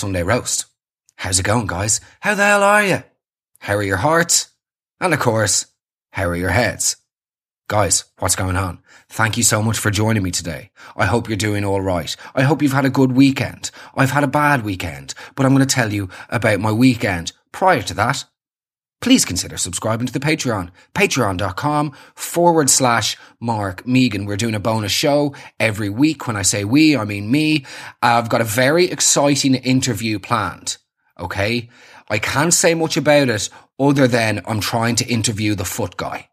Sunday Roast. How's it going, guys? How the hell are you? How are your hearts? And of course, how are your heads? Guys, what's going on? Thank you so much for joining me today. I hope you're doing all right. I hope you've had a good weekend. I've had a bad weekend, but I'm going to tell you about my weekend prior to that. Please consider subscribing to the Patreon. Patreon.com forward slash Mark Megan. We're doing a bonus show every week. When I say we, I mean me. I've got a very exciting interview planned. Okay. I can't say much about it other than I'm trying to interview the foot guy.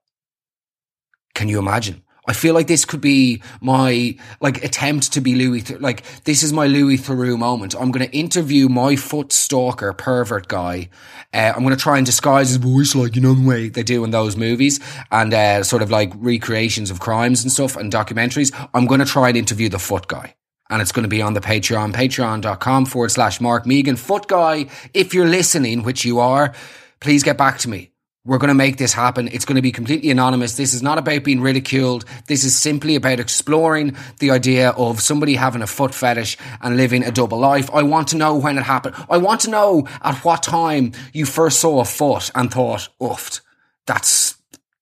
Can you imagine? I feel like this could be my like attempt to be Louis. Th- like this is my Louis Theroux moment. I'm going to interview my foot stalker pervert guy. Uh, I'm going to try and disguise his voice like you know the way they do in those movies and uh, sort of like recreations of crimes and stuff and documentaries. I'm going to try and interview the foot guy. And it's going to be on the Patreon, patreon.com forward slash Mark Megan. Foot guy, if you're listening, which you are, please get back to me. We're going to make this happen. It's going to be completely anonymous. This is not about being ridiculed. This is simply about exploring the idea of somebody having a foot fetish and living a double life. I want to know when it happened. I want to know at what time you first saw a foot and thought, oof, that's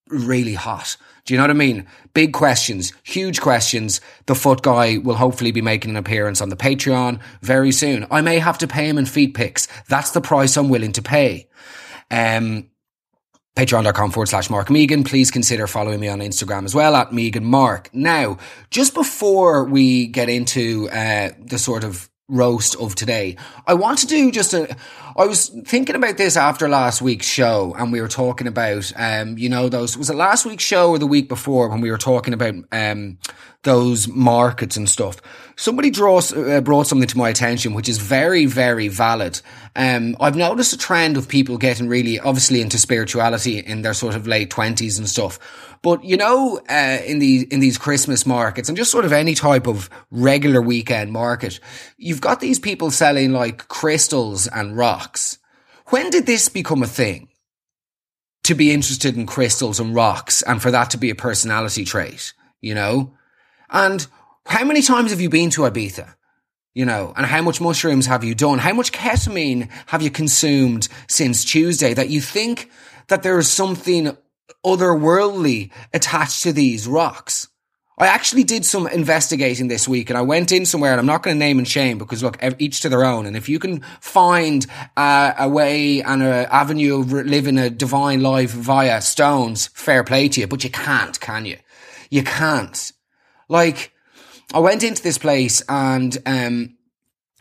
really hot. Do you know what I mean? Big questions, huge questions. The foot guy will hopefully be making an appearance on the Patreon very soon. I may have to pay him in feet pics. That's the price I'm willing to pay. Um, patreon.com forward slash Mark Megan. Please consider following me on Instagram as well at Megan Mark. Now, just before we get into uh, the sort of roast of today, I want to do just a. I was thinking about this after last week's show, and we were talking about, um, you know, those was it last week's show or the week before when we were talking about um, those markets and stuff. Somebody draws, uh, brought something to my attention, which is very, very valid. Um, I've noticed a trend of people getting really, obviously, into spirituality in their sort of late twenties and stuff. But you know, uh, in these in these Christmas markets and just sort of any type of regular weekend market, you've got these people selling like crystals and rocks. When did this become a thing? To be interested in crystals and rocks, and for that to be a personality trait, you know. And how many times have you been to Ibiza? You know, and how much mushrooms have you done? How much ketamine have you consumed since Tuesday that you think that there is something otherworldly attached to these rocks? I actually did some investigating this week and I went in somewhere and I'm not going to name and shame because look, each to their own. And if you can find uh, a way and an avenue of living a divine life via stones, fair play to you, but you can't, can you? You can't. Like, I went into this place and, um,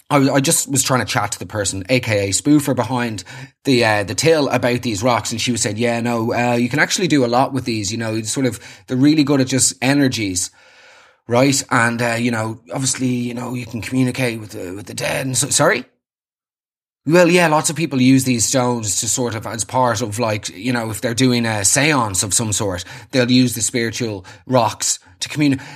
I, I just was trying to chat to the person, aka spoofer behind the uh, the till about these rocks, and she was saying, "Yeah, no, uh, you can actually do a lot with these. You know, sort of they're really good at just energies, right? And uh, you know, obviously, you know, you can communicate with the with the dead. And so, sorry, well, yeah, lots of people use these stones to sort of as part of like, you know, if they're doing a seance of some sort, they'll use the spiritual rocks to communicate.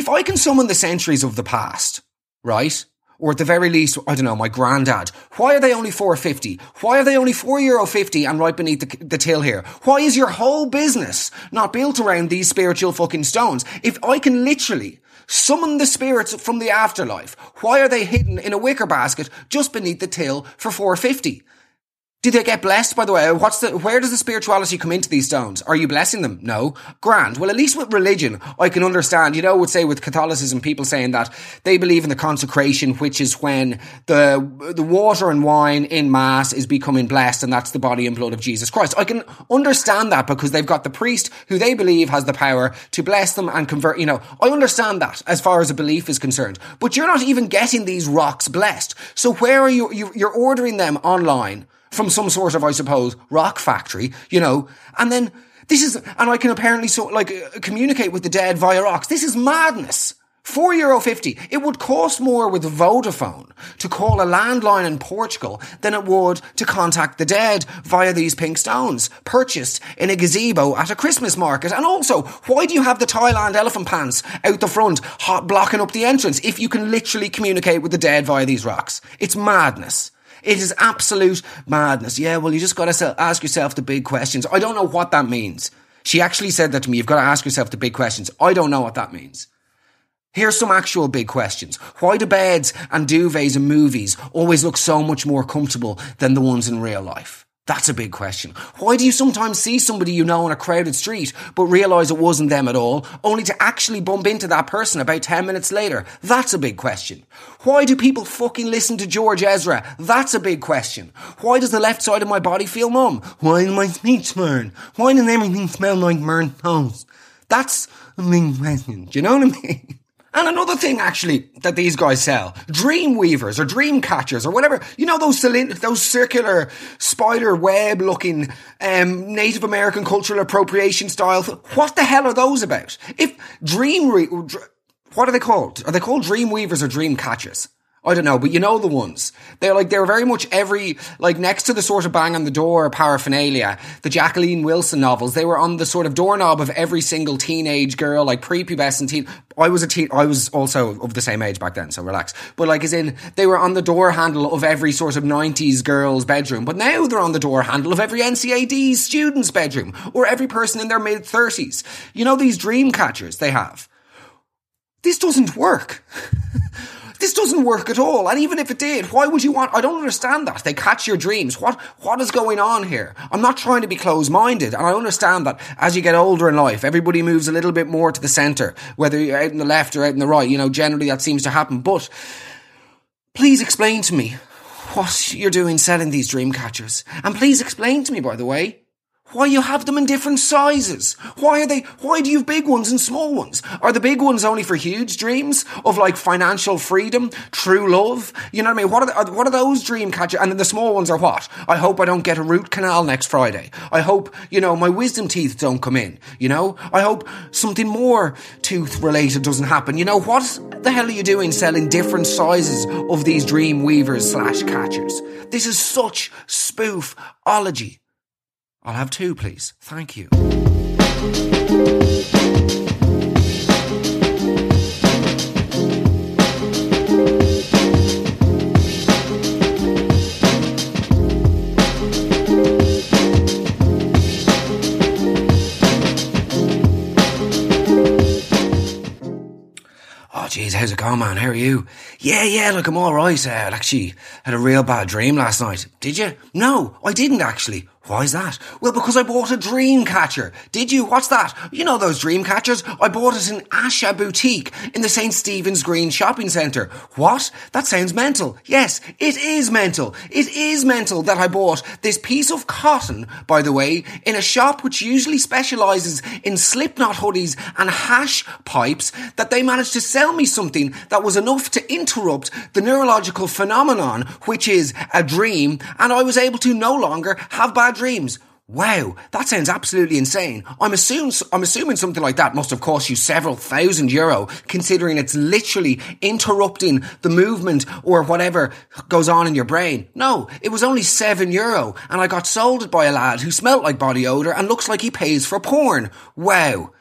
If I can summon the centuries of the past, right? Or at the very least, I don't know, my granddad. Why are they only 450? Why are they only 4 euro 50 and right beneath the, the till here? Why is your whole business not built around these spiritual fucking stones? If I can literally summon the spirits from the afterlife, why are they hidden in a wicker basket just beneath the till for 450? Do they get blessed, by the way? What's the, where does the spirituality come into these stones? Are you blessing them? No. Grand. Well, at least with religion, I can understand, you know, would say with Catholicism, people saying that they believe in the consecration, which is when the, the water and wine in mass is becoming blessed and that's the body and blood of Jesus Christ. I can understand that because they've got the priest who they believe has the power to bless them and convert, you know, I understand that as far as a belief is concerned, but you're not even getting these rocks blessed. So where are you, you you're ordering them online from some sort of, I suppose, rock factory, you know, and then this is, and I can apparently so, like, uh, communicate with the dead via rocks. This is madness. Four euro fifty. It would cost more with Vodafone to call a landline in Portugal than it would to contact the dead via these pink stones purchased in a gazebo at a Christmas market. And also, why do you have the Thailand elephant pants out the front, hot blocking up the entrance if you can literally communicate with the dead via these rocks? It's madness. It is absolute madness. Yeah, well, you just got to ask yourself the big questions. I don't know what that means. She actually said that to me. You've got to ask yourself the big questions. I don't know what that means. Here's some actual big questions. Why do beds and duvets in movies always look so much more comfortable than the ones in real life? That's a big question. Why do you sometimes see somebody you know on a crowded street, but realise it wasn't them at all, only to actually bump into that person about 10 minutes later? That's a big question. Why do people fucking listen to George Ezra? That's a big question. Why does the left side of my body feel numb? Why does my speech burn? Why does everything smell like burnt toast? That's a big question. Do you know what I mean? And another thing, actually, that these guys sell, dream weavers or dream catchers or whatever, you know, those cylind- those circular spider web looking, um, Native American cultural appropriation style. What the hell are those about? If dream, re- what are they called? Are they called dream weavers or dream catchers? I don't know, but you know the ones. They're like, they're very much every, like next to the sort of bang on the door paraphernalia, the Jacqueline Wilson novels, they were on the sort of doorknob of every single teenage girl, like prepubescent teen. I was a teen, I was also of the same age back then, so relax. But like, as in, they were on the door handle of every sort of 90s girl's bedroom, but now they're on the door handle of every NCAD student's bedroom, or every person in their mid 30s. You know, these dream catchers they have. This doesn't work. This doesn't work at all. And even if it did, why would you want, I don't understand that. They catch your dreams. What, what is going on here? I'm not trying to be closed minded, And I understand that as you get older in life, everybody moves a little bit more to the center, whether you're out in the left or out in the right. You know, generally that seems to happen. But please explain to me what you're doing selling these dream catchers. And please explain to me, by the way, why you have them in different sizes? Why are they, why do you have big ones and small ones? Are the big ones only for huge dreams of like financial freedom, true love? You know what I mean? What are, the, what are those dream catchers? And then the small ones are what? I hope I don't get a root canal next Friday. I hope, you know, my wisdom teeth don't come in. You know? I hope something more tooth related doesn't happen. You know, what the hell are you doing selling different sizes of these dream weavers slash catchers? This is such spoofology. I'll have two, please. Thank you. Oh, jeez, how's it going, man? How are you? Yeah, yeah, look, I'm all right. Uh, actually had a real bad dream last night. Did you? No, I didn't actually. Why is that? Well, because I bought a dream catcher. Did you? What's that? You know those dream catchers? I bought it in Asha Boutique in the St. Stephen's Green shopping centre. What? That sounds mental. Yes, it is mental. It is mental that I bought this piece of cotton, by the way, in a shop which usually specialises in slipknot hoodies and hash pipes, that they managed to sell me something that was enough to interrupt the neurological phenomenon, which is a dream, and I was able to no longer have bad dreams. Wow, that sounds absolutely insane. I'm assuming, I'm assuming something like that must have cost you several thousand euro, considering it's literally interrupting the movement or whatever goes on in your brain. No, it was only seven euro, and I got sold it by a lad who smelt like body odor and looks like he pays for porn. Wow.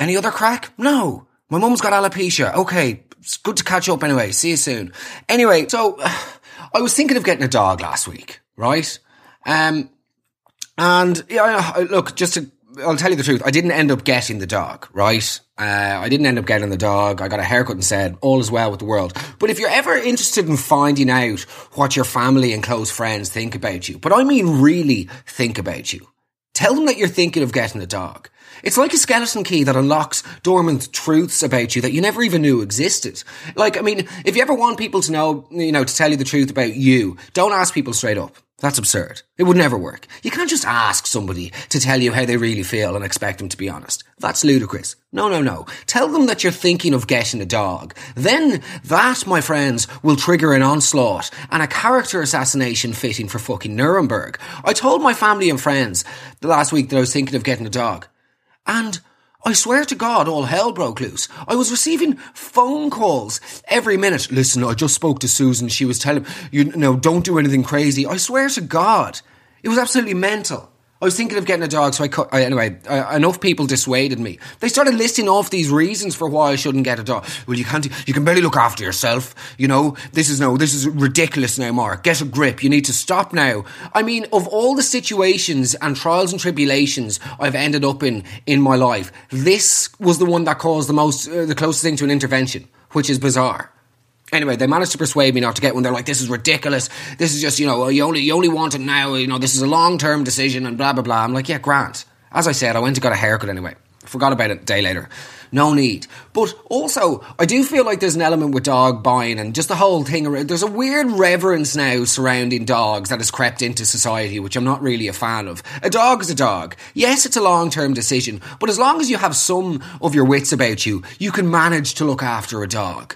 Any other crack? No. My mum's got alopecia. Okay, it's good to catch up anyway. See you soon. Anyway, so I was thinking of getting a dog last week, right? Um, and yeah, look, just to, I'll tell you the truth. I didn't end up getting the dog, right? Uh, I didn't end up getting the dog. I got a haircut and said, all is well with the world. But if you're ever interested in finding out what your family and close friends think about you, but I mean really think about you, tell them that you're thinking of getting a dog. It's like a skeleton key that unlocks dormant truths about you that you never even knew existed. Like, I mean, if you ever want people to know, you know, to tell you the truth about you, don't ask people straight up. That's absurd. It would never work. You can't just ask somebody to tell you how they really feel and expect them to be honest. That's ludicrous. No, no, no. Tell them that you're thinking of getting a dog. Then that, my friends, will trigger an onslaught and a character assassination fitting for fucking Nuremberg. I told my family and friends the last week that I was thinking of getting a dog. And I swear to God, all hell broke loose. I was receiving phone calls every minute. Listen, I just spoke to Susan. She was telling you, no, don't do anything crazy. I swear to God, it was absolutely mental. I was thinking of getting a dog, so I cut. I, anyway, I, enough people dissuaded me. They started listing off these reasons for why I shouldn't get a dog. Well, you can't. You can barely look after yourself. You know, this is no. This is ridiculous now, Mark. Get a grip. You need to stop now. I mean, of all the situations and trials and tribulations I've ended up in in my life, this was the one that caused the most, uh, the closest thing to an intervention, which is bizarre. Anyway, they managed to persuade me not to get one. They're like, "This is ridiculous. This is just, you know, you only you only want it now. You know, this is a long term decision and blah blah blah." I'm like, "Yeah, Grant." As I said, I went and got a haircut anyway. Forgot about it a day later. No need. But also, I do feel like there's an element with dog buying and just the whole thing. Around, there's a weird reverence now surrounding dogs that has crept into society, which I'm not really a fan of. A dog is a dog. Yes, it's a long term decision, but as long as you have some of your wits about you, you can manage to look after a dog.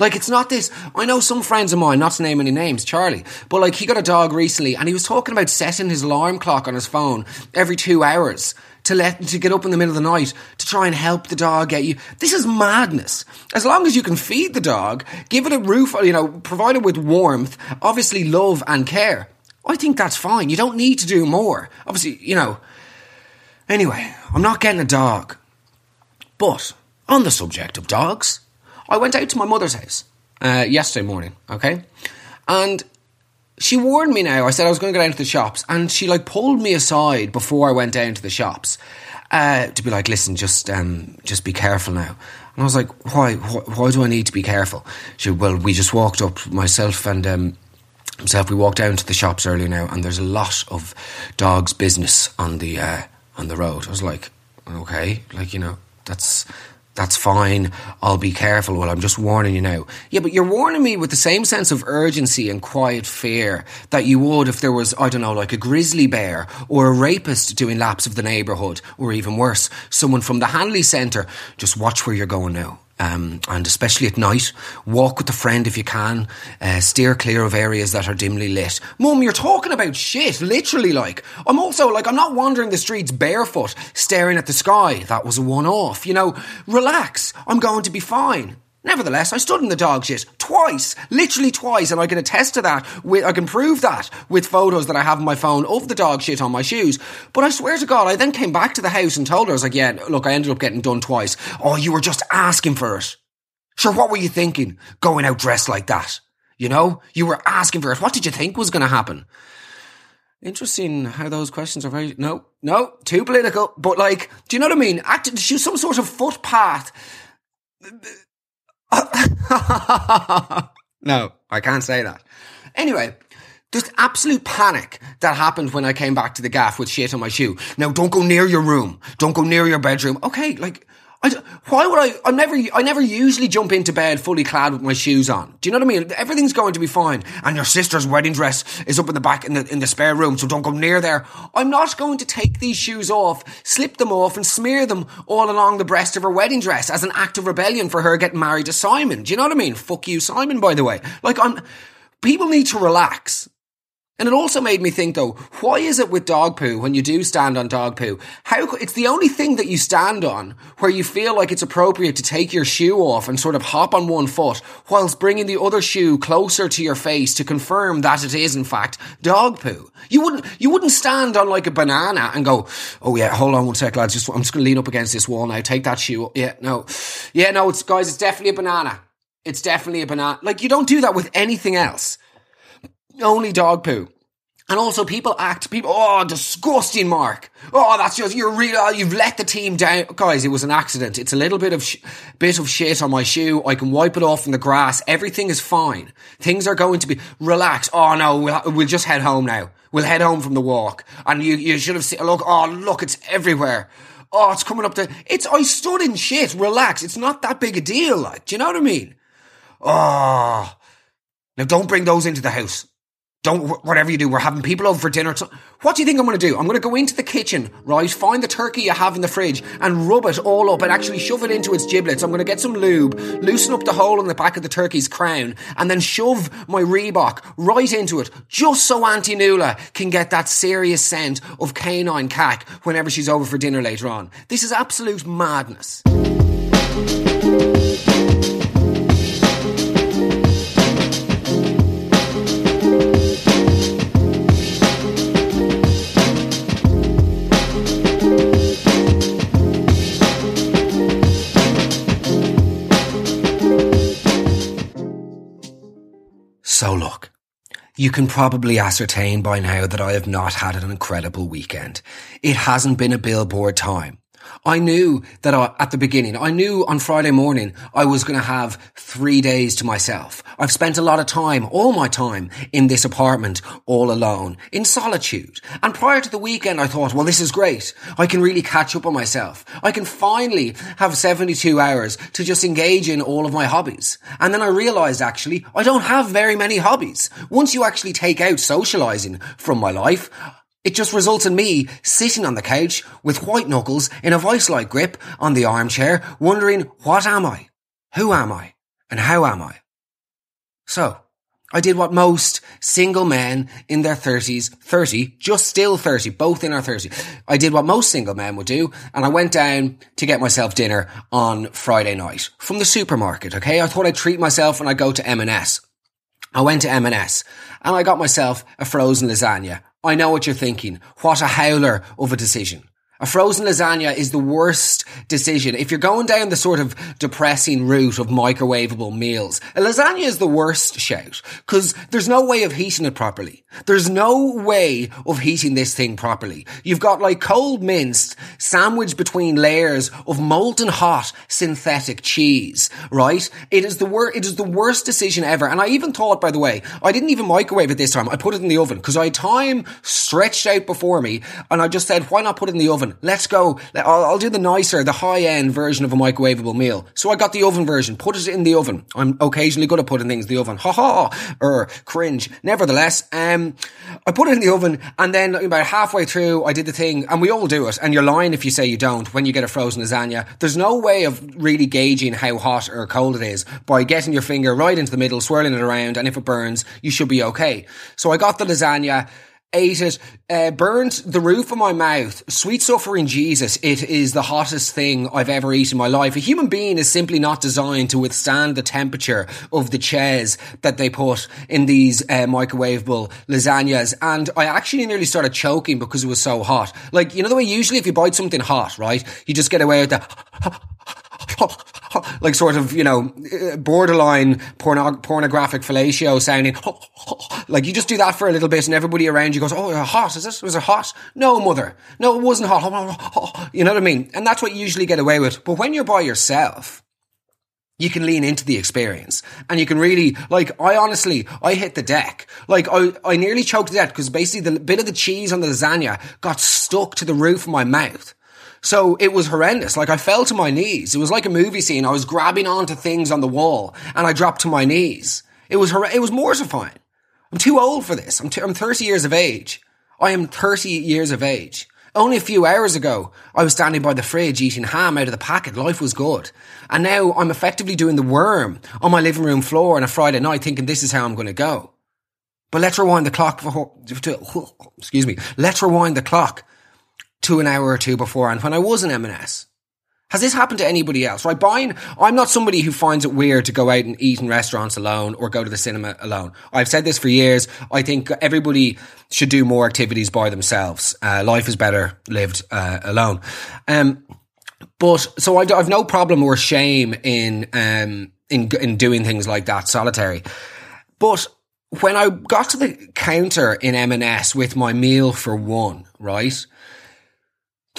Like, it's not this. I know some friends of mine, not to name any names, Charlie, but like, he got a dog recently and he was talking about setting his alarm clock on his phone every two hours to let, to get up in the middle of the night to try and help the dog get you. This is madness. As long as you can feed the dog, give it a roof, you know, provide it with warmth, obviously love and care. I think that's fine. You don't need to do more. Obviously, you know. Anyway, I'm not getting a dog. But on the subject of dogs, I went out to my mother's house uh, yesterday morning, okay? And she warned me now. I said I was going to go down to the shops, and she like pulled me aside before I went down to the shops uh, to be like, "Listen, just um, just be careful now." And I was like, "Why? Why, do I need to be careful?" She, well, we just walked up myself and um, himself. We walked down to the shops earlier now, and there's a lot of dogs' business on the uh, on the road. I was like, "Okay, like you know, that's." That's fine. I'll be careful. Well, I'm just warning you now. Yeah, but you're warning me with the same sense of urgency and quiet fear that you would if there was, I don't know, like a grizzly bear or a rapist doing laps of the neighbourhood, or even worse, someone from the Hanly Centre. Just watch where you're going now. Um, and especially at night, walk with a friend if you can. Uh, steer clear of areas that are dimly lit. Mum, you're talking about shit, literally. Like, I'm also like, I'm not wandering the streets barefoot, staring at the sky. That was a one off. You know, relax. I'm going to be fine. Nevertheless, I stood in the dog shit twice, literally twice, and I can attest to that. With, I can prove that with photos that I have on my phone of the dog shit on my shoes. But I swear to God, I then came back to the house and told her, I was like, yeah, look, I ended up getting done twice. Oh, you were just asking for it. Sure, what were you thinking? Going out dressed like that. You know? You were asking for it. What did you think was going to happen? Interesting how those questions are very, no, no, too political. But like, do you know what I mean? Act, some sort of footpath no, I can't say that. Anyway, just absolute panic that happened when I came back to the gaff with shit on my shoe. Now, don't go near your room. Don't go near your bedroom. Okay, like, I, why would I? I never, I never usually jump into bed fully clad with my shoes on. Do you know what I mean? Everything's going to be fine. And your sister's wedding dress is up in the back in the in the spare room, so don't go near there. I'm not going to take these shoes off, slip them off, and smear them all along the breast of her wedding dress as an act of rebellion for her getting married to Simon. Do you know what I mean? Fuck you, Simon. By the way, like I'm. People need to relax. And it also made me think though, why is it with dog poo when you do stand on dog poo? How it's the only thing that you stand on where you feel like it's appropriate to take your shoe off and sort of hop on one foot whilst bringing the other shoe closer to your face to confirm that it is in fact dog poo. You wouldn't you wouldn't stand on like a banana and go, "Oh yeah, hold on one sec lads, just I'm just going to lean up against this wall now. Take that shoe." up. Yeah, no. Yeah, no, it's guys, it's definitely a banana. It's definitely a banana. Like you don't do that with anything else only dog poo. And also, people act, people, oh, disgusting, Mark. Oh, that's just, you're real, oh, you've let the team down. Guys, it was an accident. It's a little bit of, sh- bit of shit on my shoe. I can wipe it off in the grass. Everything is fine. Things are going to be, relax. Oh no, we'll, we'll just head home now. We'll head home from the walk. And you, you should have seen, look, oh, look, it's everywhere. Oh, it's coming up to, it's, I stood in shit. Relax. It's not that big a deal. Like, do you know what I mean? Oh, now don't bring those into the house don't whatever you do we're having people over for dinner. What do you think i'm going to do? I'm going to go into the kitchen right find the turkey you have in the fridge and rub it all up and actually shove it into its giblets. I'm going to get some lube loosen up the hole in the back of the turkey's crown and then shove my reebok right into it just so auntie Nuala can get that serious scent of canine cack whenever she's over for dinner later on. This is absolute madness So look, you can probably ascertain by now that I have not had an incredible weekend. It hasn't been a billboard time. I knew that I, at the beginning, I knew on Friday morning I was going to have three days to myself. I've spent a lot of time, all my time in this apartment all alone, in solitude. And prior to the weekend, I thought, well, this is great. I can really catch up on myself. I can finally have 72 hours to just engage in all of my hobbies. And then I realized actually, I don't have very many hobbies. Once you actually take out socializing from my life, it just results in me sitting on the couch with white knuckles in a vice-like grip on the armchair, wondering, what am I? Who am I? And how am I? So, I did what most single men in their 30s, 30, just still 30, both in our 30s. I did what most single men would do, and I went down to get myself dinner on Friday night from the supermarket, okay? I thought I'd treat myself and I'd go to M&S. I went to M&S and I got myself a frozen lasagna I know what you're thinking. What a howler of a decision. A frozen lasagna is the worst decision. If you're going down the sort of depressing route of microwavable meals, a lasagna is the worst shout because there's no way of heating it properly. There's no way of heating this thing properly. You've got like cold minced sandwiched between layers of molten hot synthetic cheese, right? It is the worst, it is the worst decision ever. And I even thought, by the way, I didn't even microwave it this time. I put it in the oven because I had time stretched out before me and I just said, why not put it in the oven? Let's go. I'll, I'll do the nicer, the high end version of a microwavable meal. So I got the oven version. Put it in the oven. I'm occasionally good at putting things in the oven. Ha ha. Or cringe. Nevertheless, um, I put it in the oven and then about halfway through, I did the thing and we all do it. And you're lying if you say you don't when you get a frozen lasagna. There's no way of really gauging how hot or cold it is by getting your finger right into the middle, swirling it around. And if it burns, you should be okay. So I got the lasagna ate it, uh, burned the roof of my mouth. Sweet suffering Jesus, it is the hottest thing I've ever eaten in my life. A human being is simply not designed to withstand the temperature of the cheese that they put in these uh, microwavable lasagnas. And I actually nearly started choking because it was so hot. Like, you know the way usually if you bite something hot, right, you just get away with that like sort of, you know, borderline porno- pornographic fellatio sounding. like you just do that for a little bit and everybody around you goes, Oh, hot. Is this? Was it hot? No, mother. No, it wasn't hot. You know what I mean? And that's what you usually get away with. But when you're by yourself, you can lean into the experience and you can really like i honestly i hit the deck like i, I nearly choked to death because basically the bit of the cheese on the lasagna got stuck to the roof of my mouth so it was horrendous. Like I fell to my knees. It was like a movie scene. I was grabbing onto things on the wall and I dropped to my knees. It was, hor- it was mortifying. I'm too old for this. I'm, t- I'm 30 years of age. I am 30 years of age. Only a few hours ago, I was standing by the fridge eating ham out of the packet. Life was good. And now I'm effectively doing the worm on my living room floor on a Friday night thinking this is how I'm going to go. But let's rewind the clock for, excuse me, let's rewind the clock to an hour or two beforehand when I was in M&S. Has this happened to anybody else? Right, buying, I'm not somebody who finds it weird to go out and eat in restaurants alone or go to the cinema alone. I've said this for years. I think everybody should do more activities by themselves. Uh, life is better lived uh, alone. Um, but so I, have no problem or shame in um, in in doing things like that solitary. But when I got to the counter in M&S with my meal for one, right?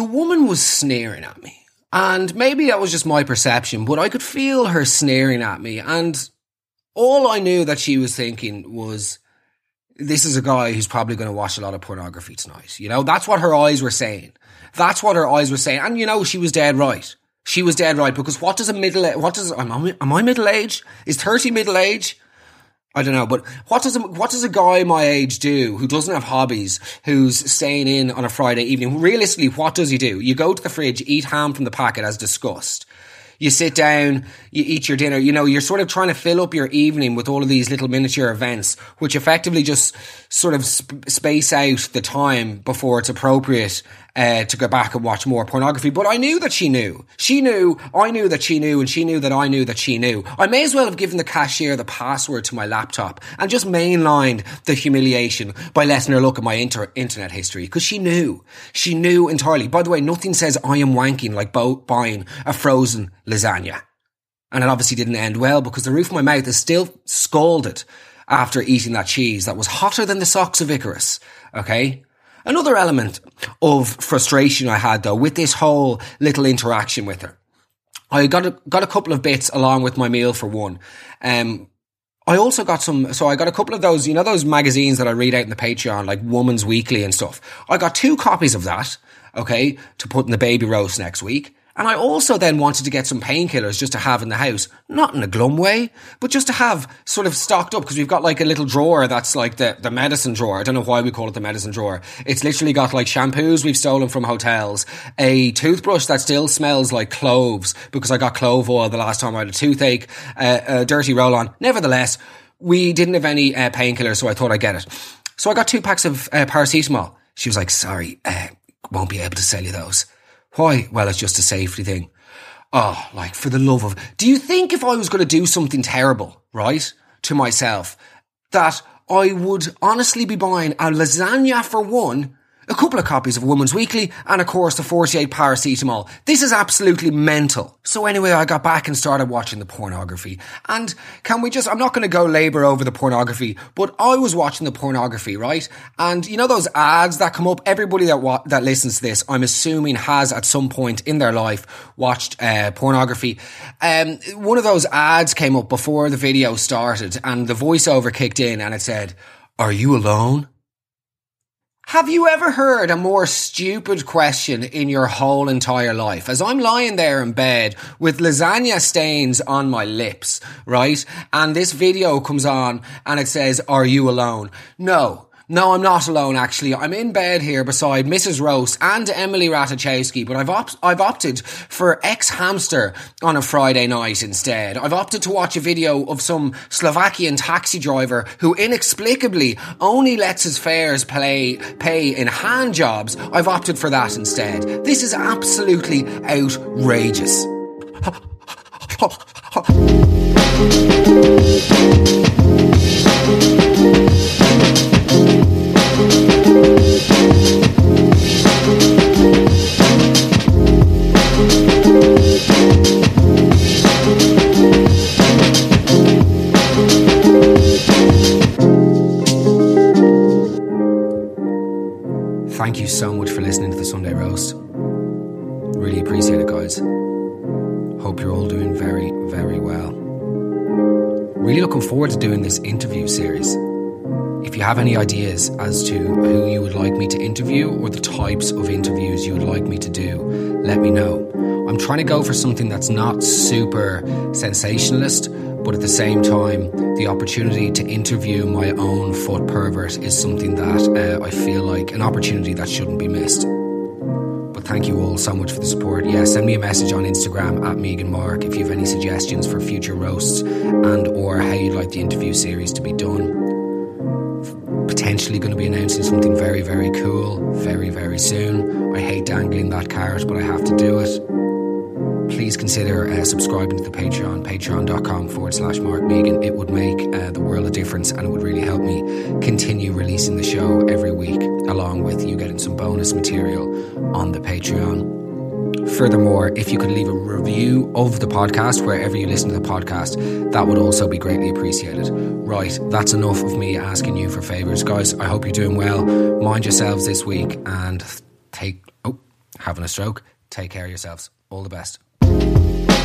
The woman was sneering at me. And maybe that was just my perception, but I could feel her sneering at me. And all I knew that she was thinking was, this is a guy who's probably going to watch a lot of pornography tonight. You know, that's what her eyes were saying. That's what her eyes were saying. And you know, she was dead right. She was dead right because what does a middle, what does, am I, am I middle age? Is 30 middle age? I don't know, but what does a, what does a guy my age do who doesn't have hobbies, who's staying in on a Friday evening? Realistically, what does he do? You go to the fridge, eat ham from the packet as discussed. You sit down, you eat your dinner. You know, you're sort of trying to fill up your evening with all of these little miniature events, which effectively just sort of sp- space out the time before it's appropriate uh, to go back and watch more pornography. But I knew that she knew. She knew, I knew that she knew, and she knew that I knew that she knew. I may as well have given the cashier the password to my laptop and just mainlined the humiliation by letting her look at my inter- internet history because she knew. She knew entirely. By the way, nothing says I am wanking like bo- buying a frozen lasagna. And it obviously didn't end well because the roof of my mouth is still scalded after eating that cheese that was hotter than the socks of Icarus. Okay. Another element of frustration I had though with this whole little interaction with her. I got a, got a couple of bits along with my meal for one. Um, I also got some, so I got a couple of those, you know, those magazines that I read out in the Patreon, like Woman's Weekly and stuff. I got two copies of that, okay, to put in the baby roast next week. And I also then wanted to get some painkillers just to have in the house, not in a glum way, but just to have sort of stocked up because we've got like a little drawer that's like the, the medicine drawer. I don't know why we call it the medicine drawer. It's literally got like shampoos we've stolen from hotels, a toothbrush that still smells like cloves because I got clove oil the last time I had a toothache, uh, a dirty roll on. Nevertheless, we didn't have any uh, painkillers, so I thought I'd get it. So I got two packs of uh, paracetamol. She was like, sorry, uh, won't be able to sell you those. Why? Well, it's just a safety thing. Oh, like for the love of, do you think if I was going to do something terrible, right, to myself, that I would honestly be buying a lasagna for one a couple of copies of Woman's Weekly, and of course the 48 paracetamol. This is absolutely mental. So anyway, I got back and started watching the pornography. And can we just, I'm not going to go labour over the pornography, but I was watching the pornography, right? And you know those ads that come up? Everybody that wa- that listens to this, I'm assuming has at some point in their life watched uh, pornography. Um, one of those ads came up before the video started and the voiceover kicked in and it said, are you alone? Have you ever heard a more stupid question in your whole entire life? As I'm lying there in bed with lasagna stains on my lips, right? And this video comes on and it says, are you alone? No. No, I'm not alone actually. I'm in bed here beside Mrs. Roast and Emily Ratajkowski, but I've op- I've opted for xHamster on a Friday night instead. I've opted to watch a video of some Slovakian taxi driver who inexplicably only lets his fares play, pay in hand jobs. I've opted for that instead. This is absolutely outrageous. so much for listening to the Sunday Roast. Really appreciate it, guys. Hope you're all doing very, very well. Really looking forward to doing this interview series. If you have any ideas as to who you would like me to interview or the types of interviews you would like me to do, let me know. I'm trying to go for something that's not super sensationalist, but at the same time, the opportunity to interview my own foot pervert is something that uh, I feel like an opportunity that shouldn't be missed. But thank you all so much for the support. Yeah, send me a message on Instagram at Megan Mark if you have any suggestions for future roasts and or how you'd like the interview series to be done. Potentially going to be announcing something very, very cool very, very soon. I hate dangling that carrot, but I have to do it please consider uh, subscribing to the Patreon, patreon.com forward slash Mark Megan. It would make uh, the world a difference and it would really help me continue releasing the show every week, along with you getting some bonus material on the Patreon. Furthermore, if you could leave a review of the podcast wherever you listen to the podcast, that would also be greatly appreciated. Right, that's enough of me asking you for favours. Guys, I hope you're doing well. Mind yourselves this week and take, oh, having a stroke. Take care of yourselves. All the best.